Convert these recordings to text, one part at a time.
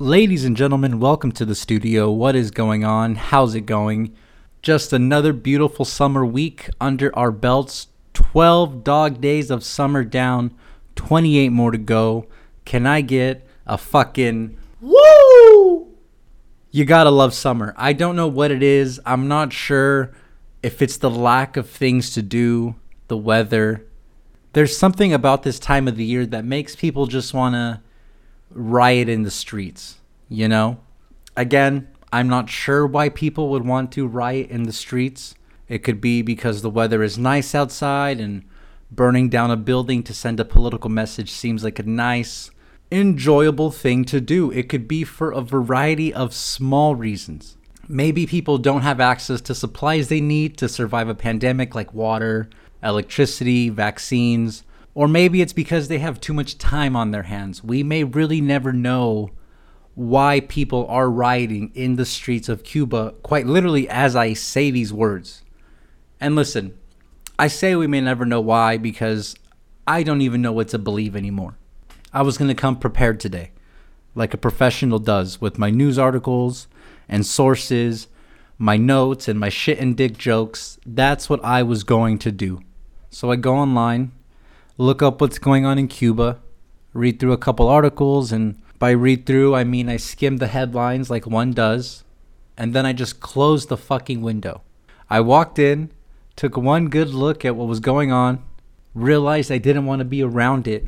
Ladies and gentlemen, welcome to the studio. What is going on? How's it going? Just another beautiful summer week under our belts. 12 dog days of summer down, 28 more to go. Can I get a fucking woo? You gotta love summer. I don't know what it is. I'm not sure if it's the lack of things to do, the weather. There's something about this time of the year that makes people just wanna riot in the streets, you know? Again, I'm not sure why people would want to riot in the streets. It could be because the weather is nice outside and burning down a building to send a political message seems like a nice, enjoyable thing to do. It could be for a variety of small reasons. Maybe people don't have access to supplies they need to survive a pandemic like water, electricity, vaccines or maybe it's because they have too much time on their hands. We may really never know why people are rioting in the streets of Cuba, quite literally as I say these words. And listen, I say we may never know why because I don't even know what to believe anymore. I was going to come prepared today, like a professional does, with my news articles and sources, my notes, and my shit and dick jokes. That's what I was going to do. So I go online look up what's going on in Cuba, read through a couple articles, and by read through, I mean I skim the headlines like one does, and then I just closed the fucking window. I walked in, took one good look at what was going on, realized I didn't want to be around it,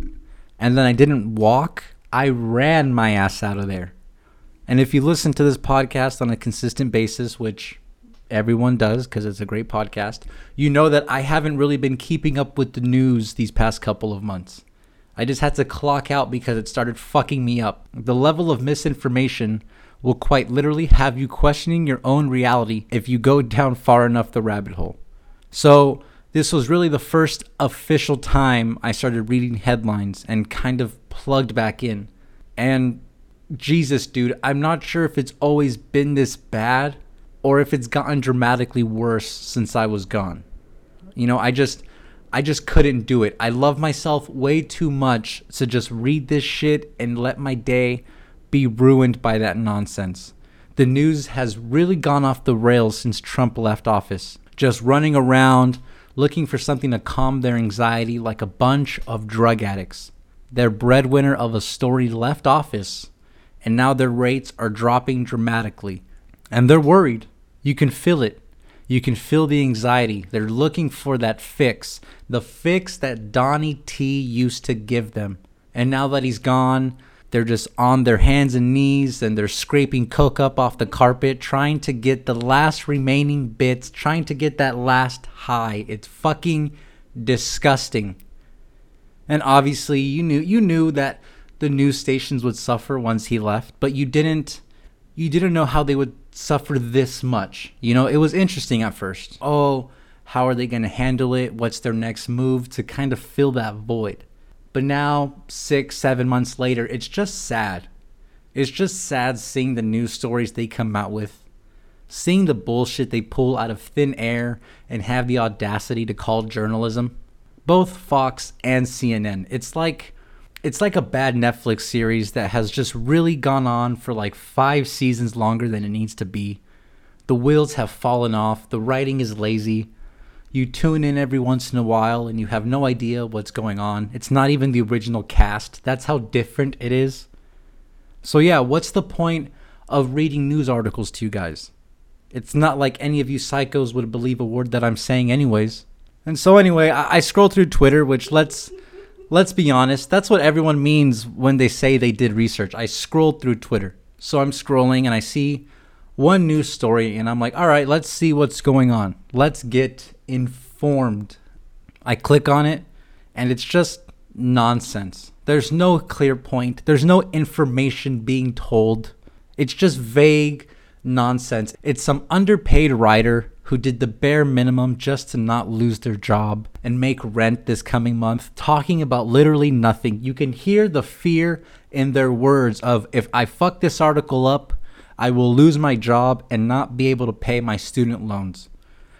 and then I didn't walk, I ran my ass out of there. And if you listen to this podcast on a consistent basis, which everyone does because it's a great podcast, you know that I haven't really been keeping up with the news these past couple of months. I just had to clock out because it started fucking me up. The level of misinformation will quite literally have you questioning your own reality if you go down far enough the rabbit hole. So, this was really the first official time I started reading headlines and kind of plugged back in. And Jesus, dude, I'm not sure if it's always been this bad or if it's gotten dramatically worse since I was gone. You know, I just I just couldn't do it. I love myself way too much to just read this shit and let my day be ruined by that nonsense. The news has really gone off the rails since Trump left office. Just running around looking for something to calm their anxiety like a bunch of drug addicts. Their breadwinner of a story left office, and now their rates are dropping dramatically. And they're worried. You can feel it. You can feel the anxiety. They're looking for that fix, the fix that Donnie T used to give them. And now that he's gone, they're just on their hands and knees and they're scraping coke up off the carpet, trying to get the last remaining bits, trying to get that last high. It's fucking disgusting. And obviously, you knew you knew that the news stations would suffer once he left, but you didn't you didn't know how they would suffer this much. You know, it was interesting at first. Oh, how are they going to handle it? What's their next move to kind of fill that void? But now, six, seven months later, it's just sad. It's just sad seeing the news stories they come out with, seeing the bullshit they pull out of thin air and have the audacity to call journalism. Both Fox and CNN. It's like it's like a bad Netflix series that has just really gone on for like five seasons longer than it needs to be. The wheels have fallen off, the writing is lazy. You tune in every once in a while and you have no idea what's going on. It's not even the original cast. That's how different it is. So, yeah, what's the point of reading news articles to you guys? It's not like any of you psychos would believe a word that I'm saying, anyways. And so, anyway, I, I scroll through Twitter, which let's let's be honest, that's what everyone means when they say they did research. I scrolled through Twitter. So I'm scrolling and I see one news story and I'm like, all right, let's see what's going on. Let's get informed. I click on it and it's just nonsense. There's no clear point, there's no information being told. It's just vague nonsense. It's some underpaid writer who did the bare minimum just to not lose their job and make rent this coming month, talking about literally nothing. You can hear the fear in their words of if I fuck this article up, I will lose my job and not be able to pay my student loans.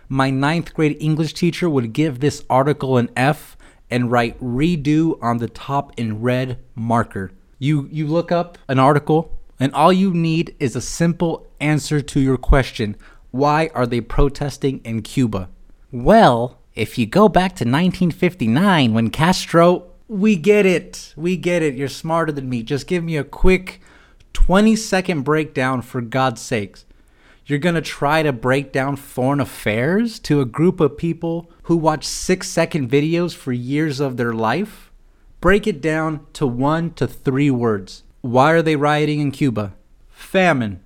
My ninth grade English teacher would give this article an F and write redo on the top in red marker. You you look up an article And all you need is a simple answer to your question why are they protesting in Cuba? Well, if you go back to 1959 when Castro. We get it. We get it. You're smarter than me. Just give me a quick 20 second breakdown for God's sakes. You're to try to break down foreign affairs to a group of people who watch six second videos for years of their life? Break it down to one to three words. Why are they rioting in Cuba? Famine.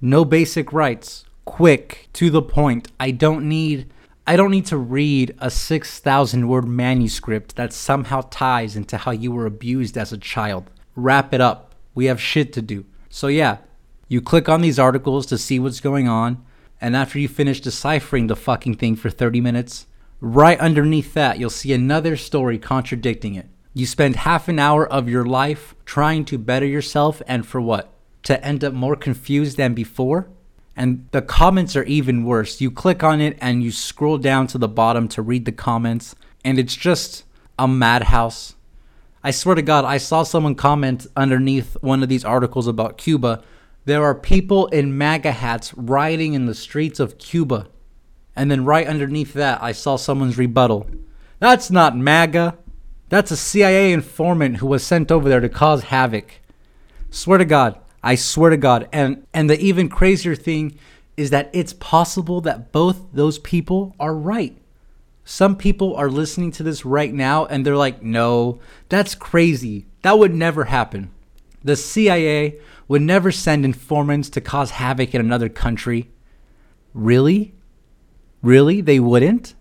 No basic rights. Quick, to the point. I don't need I don't need to read a 6,000 word manuscript that somehow ties into how you were abused as a child. Wrap it up. We have shit to do. So, yeah, you click on these articles to see what's going on, and after you finish deciphering the fucking thing for 30 minutes, right underneath that, you'll see another story contradicting it. You spend half an hour of your life trying to better yourself, and for what? To end up more confused than before? And the comments are even worse. You click on it and you scroll down to the bottom to read the comments, and it's just a madhouse. I swear to God, I saw someone comment underneath one of these articles about Cuba. There are people in MAGA hats rioting in the streets of Cuba. And then right underneath that, I saw someone's rebuttal. That's not MAGA. That's a CIA informant who was sent over there to cause havoc. Swear to God, I swear to God. And and the even crazier thing is that it's possible that both those people are right. Some people are listening to this right now and they're like, "No, that's crazy. That would never happen." The CIA would never send informants to cause havoc in another country. Really? Really? They wouldn't?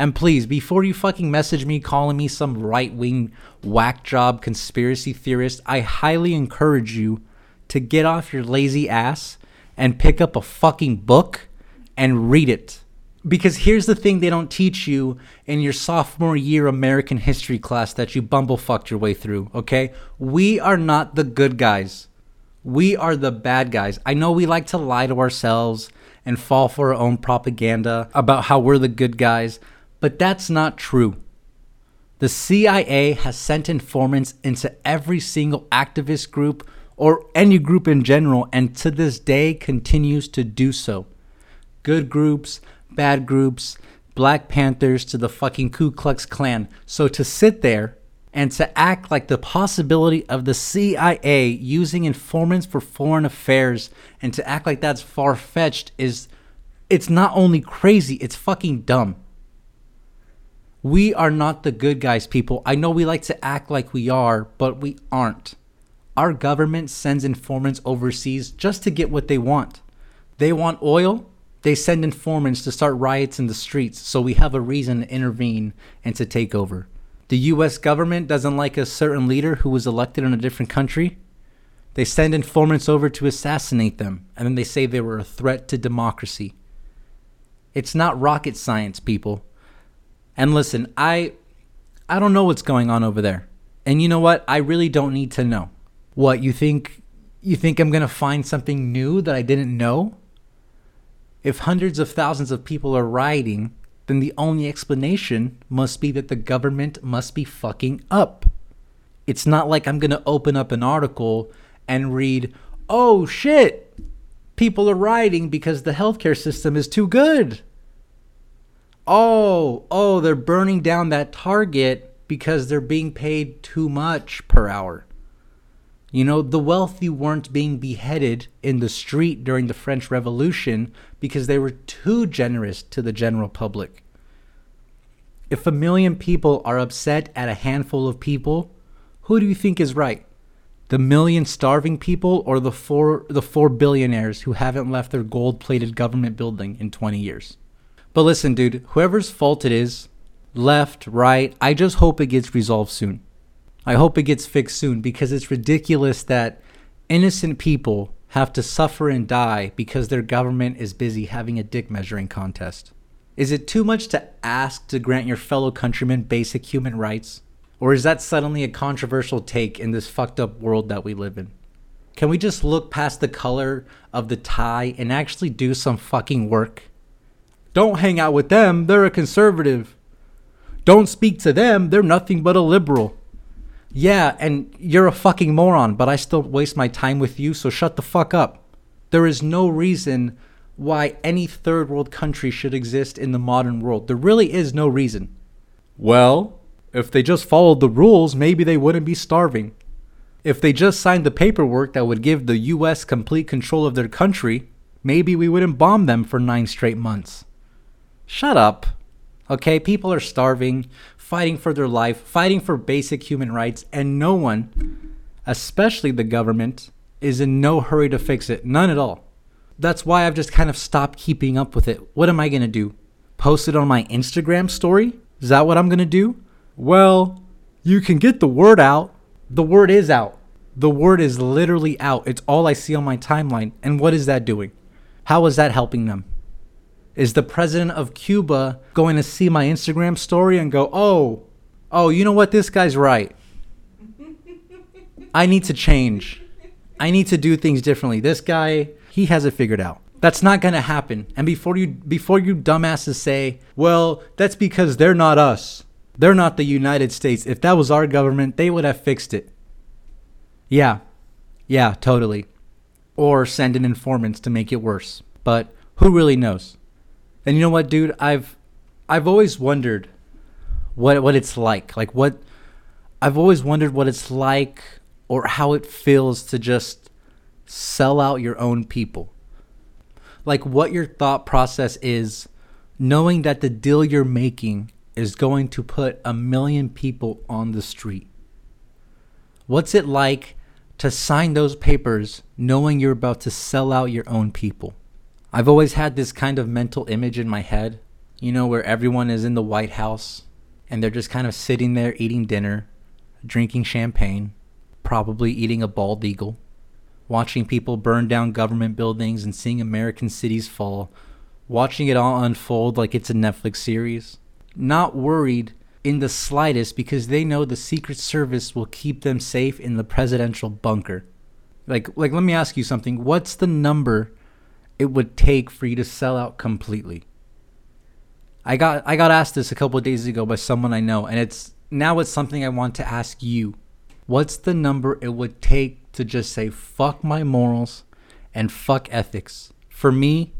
And please, before you fucking message me calling me some right wing whack job conspiracy theorist, I highly encourage you to get off your lazy ass and pick up a fucking book and read it. Because here's the thing they don't teach you in your sophomore year American history class that you bumblefucked your way through, okay? We are not the good guys. We are the bad guys. I know we like to lie to ourselves and fall for our own propaganda about how we're the good guys, but that's not true. The CIA has sent informants into every single activist group or any group in general, and to this day continues to do so. Good groups, bad groups, Black Panthers to the fucking Ku Klux Klan. So to sit there and to act like the possibility of the CIA using informants for foreign affairs and to act like that's far fetched is it's not only crazy, it's fucking dumb. We are not the good guys, people. I know we like to act like we are, but we aren't. Our government sends informants overseas just to get what they want. They want oil, they send informants to start riots in the streets so we have a reason to intervene and to take over. The US government doesn't like a certain leader who was elected in a different country. They send informants over to assassinate them, and then they say they were a threat to democracy. It's not rocket science, people. And listen, I I don't know what's going on over there. And you know what? I really don't need to know. What you think? You think I'm gonna find something new that I didn't know? If hundreds of thousands of people are rioting, then the only explanation must be that the government must be fucking up. It's not like I'm gonna open up an article and read, oh shit, people are rioting because the healthcare system is too good. Oh, oh, they're burning down that Target because they're being paid too much per hour. You know, the wealthy weren't being beheaded in the street during the French Revolution because they were too generous to the general public. If a million people are upset at a handful of people, who do you think is right? The million starving people or the four the 4 billionaires who haven't left their gold-plated government building in 20 years? But listen, dude, whoever's fault it is, left, right, I just hope it gets resolved soon. I hope it gets fixed soon because it's ridiculous that innocent people have to suffer and die because their government is busy having a dick measuring contest. Is it too much to ask to grant your fellow countrymen basic human rights? Or is that suddenly a controversial take in this fucked up world that we live in? Can we just look past the color of the tie and actually do some fucking work? Don't hang out with them, they're a conservative. Don't speak to them, they're nothing but a liberal. Yeah, and you're a fucking moron, but I still waste my time with you, so shut the fuck up. There is no reason why any third world country should exist in the modern world. There really is no reason. Well, if they just followed the rules, maybe they wouldn't be starving. If they just signed the paperwork that would give the US complete control of their country, maybe we wouldn't bomb them for nine straight months. Shut up. Okay, people are starving, fighting for their life, fighting for basic human rights, and no one, especially the government, is in no hurry to fix it. None at all. That's why I've just kind of stopped keeping up with it. What am I going to do? Post it on my Instagram story? Is that what I'm going to do? Well, you can get the word out. The word is out. The word is literally out. It's all I see on my timeline. And what is that doing? How is that helping them? Is the president of Cuba going to see my Instagram story and go, oh, oh, you know what? This guy's right. I need to change. I need to do things differently. This guy, he has it figured out. That's not going to happen. And before you before you dumbasses say, "Well, that's because they're not us. They're not the United States. If that was our government, they would have fixed it." Yeah. Yeah, totally. Or send in informants to make it worse. But who really knows? And you know what, dude? I've I've always wondered what what it's like. Like what I've always wondered what it's like or how it feels to just sell out your own people. Like what your thought process is knowing that the deal you're making is going to put a million people on the street. What's it like to sign those papers knowing you're about to sell out your own people? I've always had this kind of mental image in my head, you know, where everyone is in the White House and they're just kind of sitting there eating dinner, drinking champagne, probably eating a bald eagle, watching people burn down government buildings and seeing American cities fall, watching it all unfold like it's a Netflix series. Not worried in the slightest because they know the Secret Service will keep them safe in the presidential bunker. Like like let me ask you something. What's the number it would take for you to sell out completely? I got I got asked this a couple of days ago by someone I know, and it's now it's something I want to ask you. What's the number it would take to just say fuck my morals and fuck ethics? For me,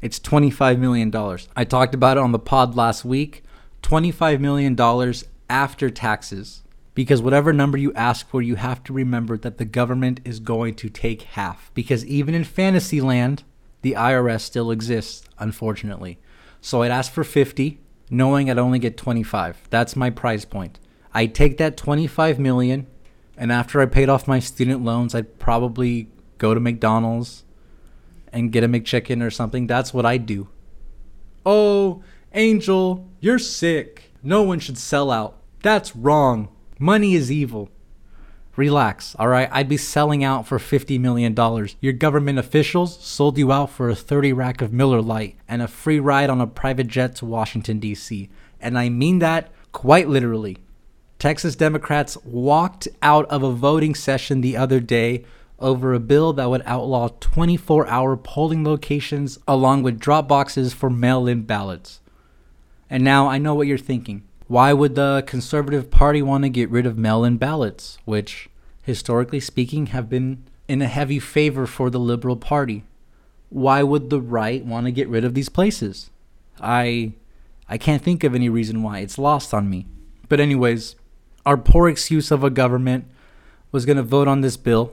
it's $25 million. I talked about it on the pod last week. $25 million after taxes. Because whatever number you ask for, you have to remember that the government is going to take half. Because even in fantasy land, the IRS still exists, unfortunately. So I'd ask for 50, knowing I'd only get 25. That's my price point. I'd take that 25 million, and after I paid off my student loans, I'd probably go to McDonald's and get a McChicken or something. That's what I'd do. Oh, Angel, you're sick. No one should sell out. That's wrong. Money is evil. Relax, all right? I'd be selling out for $50 million. Your government officials sold you out for a 30 rack of Miller Lite and a free ride on a private jet to Washington, D.C. And I mean that quite literally. Texas Democrats walked out of a voting session the other day over a bill that would outlaw 24 hour polling locations along with drop boxes for mail in ballots. And now I know what you're thinking. Why would the Conservative Party want to get rid of mail in ballots, which, historically speaking, have been in a heavy favor for the Liberal Party? Why would the right want to get rid of these places? I I can't think of any reason why. It's lost on me. But anyways, our poor excuse of a government was going to vote on this bill.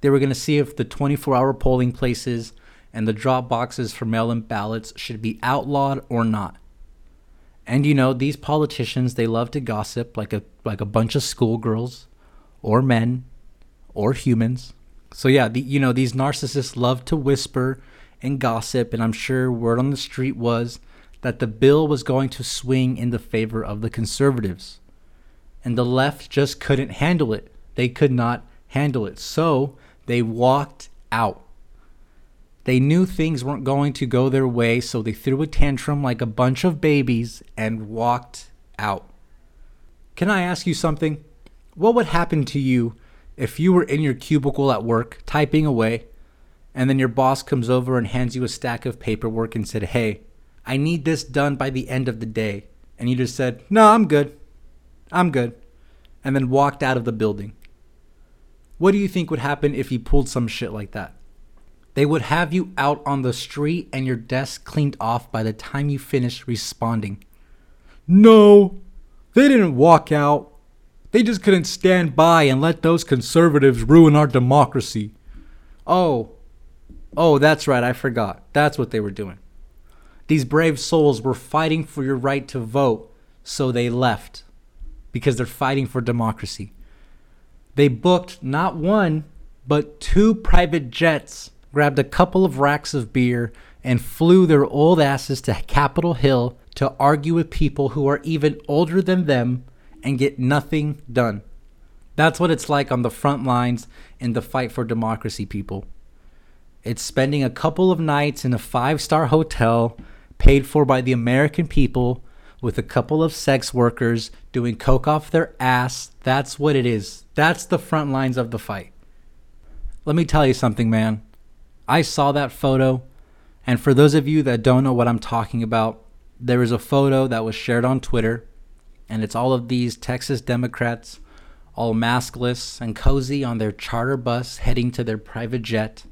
They were going to see if the 24-hour polling places and the drop boxes for mail-in ballots should be outlawed or not. And you know, these politicians, they love to gossip like a like a bunch of schoolgirls or men or humans. So yeah, the, you know, these narcissists love to whisper and gossip and I'm sure word on the street was that the bill was going to swing in the favor of the conservatives. And the left just couldn't handle it. They could not handle it. So, they walked out. They knew things weren't going to go their way, so they threw a tantrum like a bunch of babies and walked out. Can I ask you something? What would happen to you if you were in your cubicle at work typing away and then your boss comes over and hands you a stack of paperwork and said, Hey, I need this done by the end of the day. And you just said, No, I'm good. I'm good. and then walked out of the building. What do you think would happen if you pulled some shit like that? They would have you out on the street and your desk cleaned off by the time you finish responding. No, they didn't walk out. They just couldn't stand by and let those conservatives ruin our democracy. Oh, oh, that's right, I forgot. That's what they were doing. These brave souls were fighting for your right to vote, so they left because they're fighting for democracy. They booked not one, but two private jets, grabbed a couple of racks of beer, and flew their old asses to Capitol Hill to argue with people who are even older than them and get nothing done. That's what it's like on the front lines in the fight for democracy, people. It's spending a couple of nights in a five star hotel paid for by the American people with a couple of sex workers doing coke off their ass. That's what it is. That's the front lines of the fight. Let me tell you something, man. I saw that photo, and for those of you that don't know what I'm talking about, there is a photo that was shared on Twitter, and it's all of these Texas Democrats all maskless and cozy on their charter bus heading to their private jet.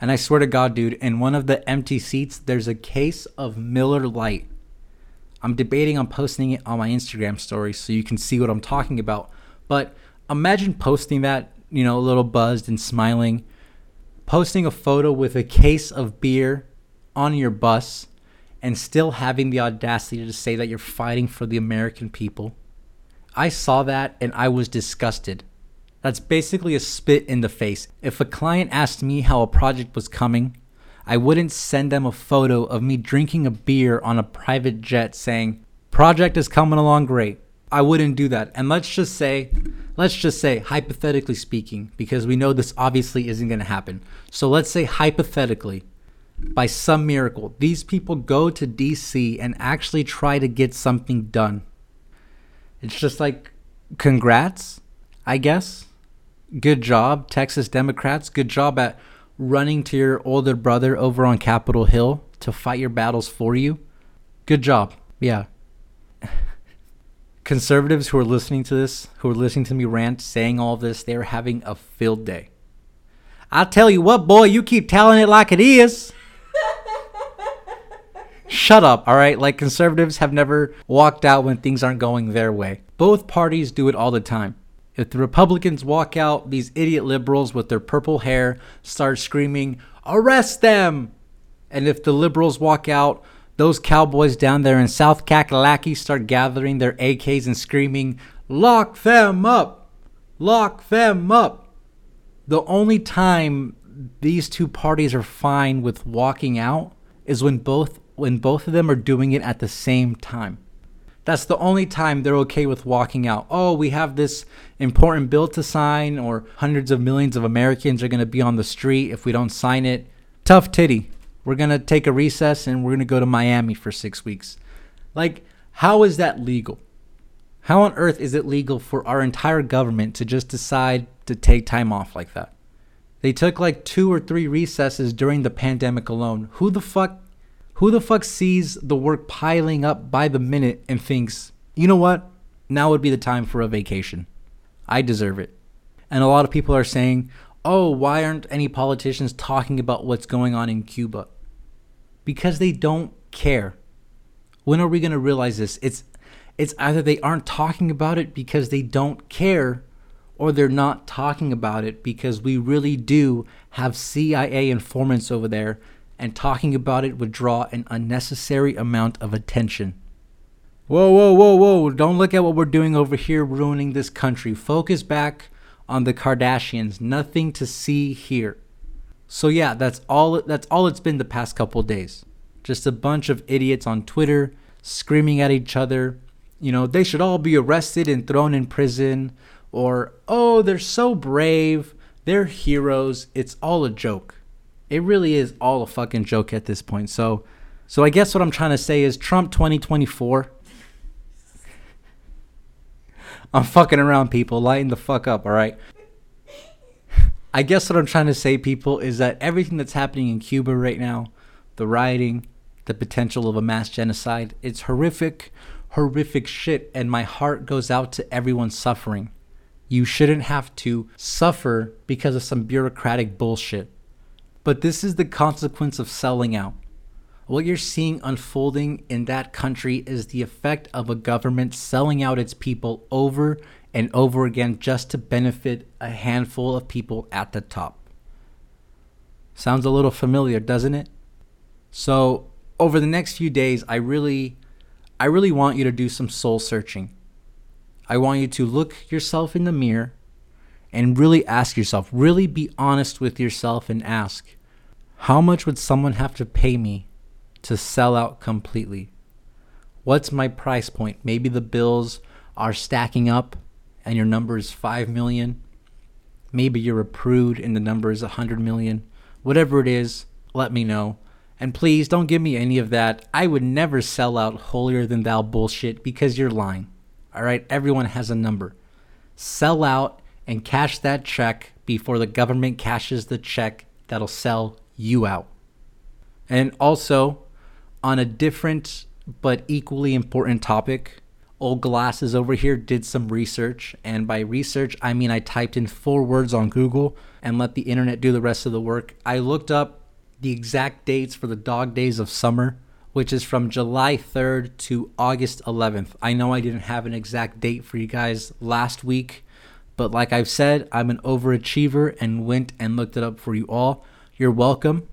And I swear to God, dude, in one of the empty seats, there's a case of Miller Lite. I'm debating on posting it on my Instagram story so you can see what I'm talking about. But imagine posting that, you know, a little buzzed and smiling, posting a photo with a case of beer on your bus, and still having the audacity to say that you're fighting for the American people. I saw that and I was disgusted. That's basically a spit in the face. If a client asked me how a project was coming, I wouldn't send them a photo of me drinking a beer on a private jet saying, Project is coming along great. I wouldn't do that. And let's just say, let's just say, hypothetically speaking, because we know this obviously isn't going to happen. So let's say, hypothetically, by some miracle, these people go to DC and actually try to get something done. It's just like, congrats, I guess. Good job, Texas Democrats. Good job at running to your older brother over on Capitol Hill to fight your battles for you. Good job. Yeah. Conservatives who are listening to this, who are listening to me rant, saying all this, they are having a field day. I tell you what, boy, you keep telling it like it is. Shut up, all right? Like conservatives have never walked out when things aren't going their way. Both parties do it all the time. If the Republicans walk out, these idiot liberals with their purple hair start screaming, Arrest them! And if the liberals walk out, those cowboys down there in South Kakalaki start gathering their AKs and screaming, Lock them up! Lock them up! The only time these two parties are fine with walking out is when both when both of them are doing it at the same time. That's the only time they're okay with walking out. Oh, we have this important bill to sign, or hundreds of millions of Americans are going to be on the street if we don't sign it. Tough titty. We're going to take a recess and we're going to go to Miami for six weeks. Like, how is that legal? How on earth is it legal for our entire government to just decide to take time off like that? They took like two or three recesses during the pandemic alone. Who the fuck who the fuck sees the work piling up by the minute and thinks, you know what? Now would be the time for a vacation. I deserve it. And a lot of people are saying, oh, why aren't any politicians talking about what's going on in Cuba? Because they don't care. When are we going to realize this? It's it's either they aren't talking about it because they don't care or they're not talking about it because we really do have CIA informants over there and talking about it would draw an unnecessary amount of attention. Whoa, whoa, whoa, whoa, don't look at what we're doing over here ruining this country. Focus back on the Kardashians. Nothing to see here. So yeah, that's all that's all it's been the past couple days. Just a bunch of idiots on Twitter screaming at each other, you know, they should all be arrested and thrown in prison or oh, they're so brave, they're heroes. It's all a joke it really is all a fucking joke at this point. So, so I guess what I'm trying to say is Trump 2024. I'm fucking around, people. Lighten the fuck up, all right? I guess what I'm trying to say, people, is that everything that's happening in Cuba right now, the rioting, the potential of a mass genocide, it's horrific. horrific shit, and my heart goes out to everyone suffering. You shouldn't have to suffer because of some bureaucratic bullshit. But this is the consequence of selling out. What you're seeing unfolding in that country is the effect of a government selling out its people over and over again just to benefit a handful of people at the top. Sounds a little familiar, doesn't it? So, over the next few days, I really I really want you to do some soul searching. I want you to look yourself in the mirror and really ask yourself, really be honest with yourself and ask, how much would someone have to pay me to sell out completely? What's my price point? Maybe the bills are stacking up and your number is 5 million. Maybe you're a prude and the number is 100 million. Whatever it is, let me know. And please don't give me any of that. I would never sell out holier than thou bullshit because you're lying. All right, everyone has a number. Sell out and cash that check before the government cashes the check that'll sell you out. And also, on a different but equally important topic, Old Glasses over here did some research. And by research, I mean I typed in four words on Google and let the internet do the rest of the work. I looked up the exact dates for the dog days of summer which is from July 3rd to August 11th. I know I didn't have an exact date for you guys last week, but like I've said, I'm an overachiever and went and looked it up for you all. You're welcome.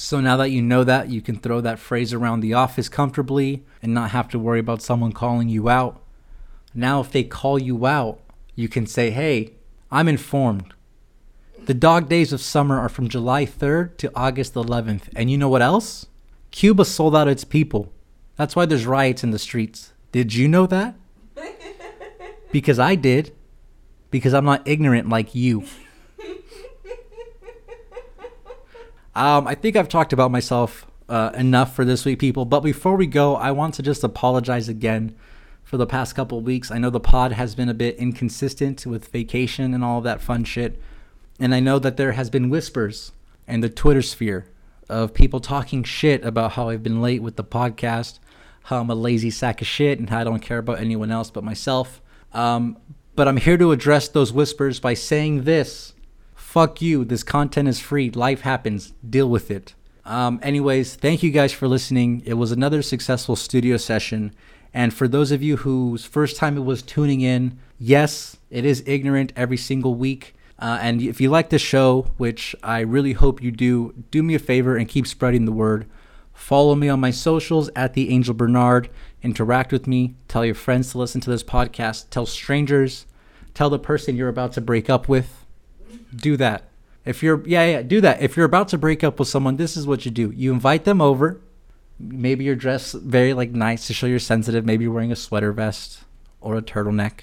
So now that you know that, you can throw that phrase around the office comfortably and not have to worry about someone calling you out. Now, if they call you out, you can say, Hey, I'm informed. The dog days of summer are from July 3rd to August 11th. And you know what else? Cuba sold out its people. That's why there's riots in the streets. Did you know that? because I did. Because I'm not ignorant like you. Um, I think I've talked about myself uh, enough for this week, people. But before we go, I want to just apologize again for the past couple weeks. I know the pod has been a bit inconsistent with vacation and all of that fun shit. And I know that there has been whispers in the Twitter sphere of people talking shit about how I've been late with the podcast, how I'm a lazy sack of shit, and how I don't care about anyone else but myself. Um, but I'm here to address those whispers by saying this fuck you. This content is free. Life happens. Deal with it. Um, anyways, thank you guys for listening. It was another successful studio session. And for those of you whose first time it was tuning in, yes, it is ignorant every single week. Uh, and if you like the show, which I really hope you do, do me a favor and keep spreading the word. Follow me on my socials at the Angel Bernard. Interact with me. Tell your friends to listen to this podcast. Tell strangers. Tell the person you're about to break up with. Do that. If you're yeah yeah do that. If you're about to break up with someone, this is what you do. You invite them over. Maybe you're dressed very like nice to show you're sensitive. Maybe you're wearing a sweater vest or a turtleneck,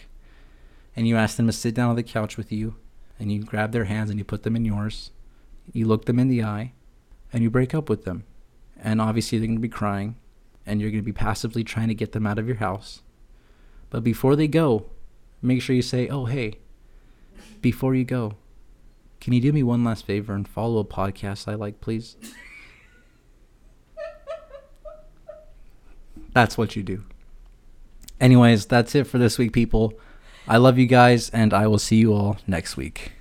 and you ask them to sit down on the couch with you and you grab their hands and you put them in yours. You look them in the eye and you break up with them. And obviously, they're going to be crying and you're going to be passively trying to get them out of your house. But before they go, make sure you say, Oh, hey, before you go, can you do me one last favor and follow a podcast I like, please? that's what you do. Anyways, that's it for this week, people. I love you guys, and I will see you all next week.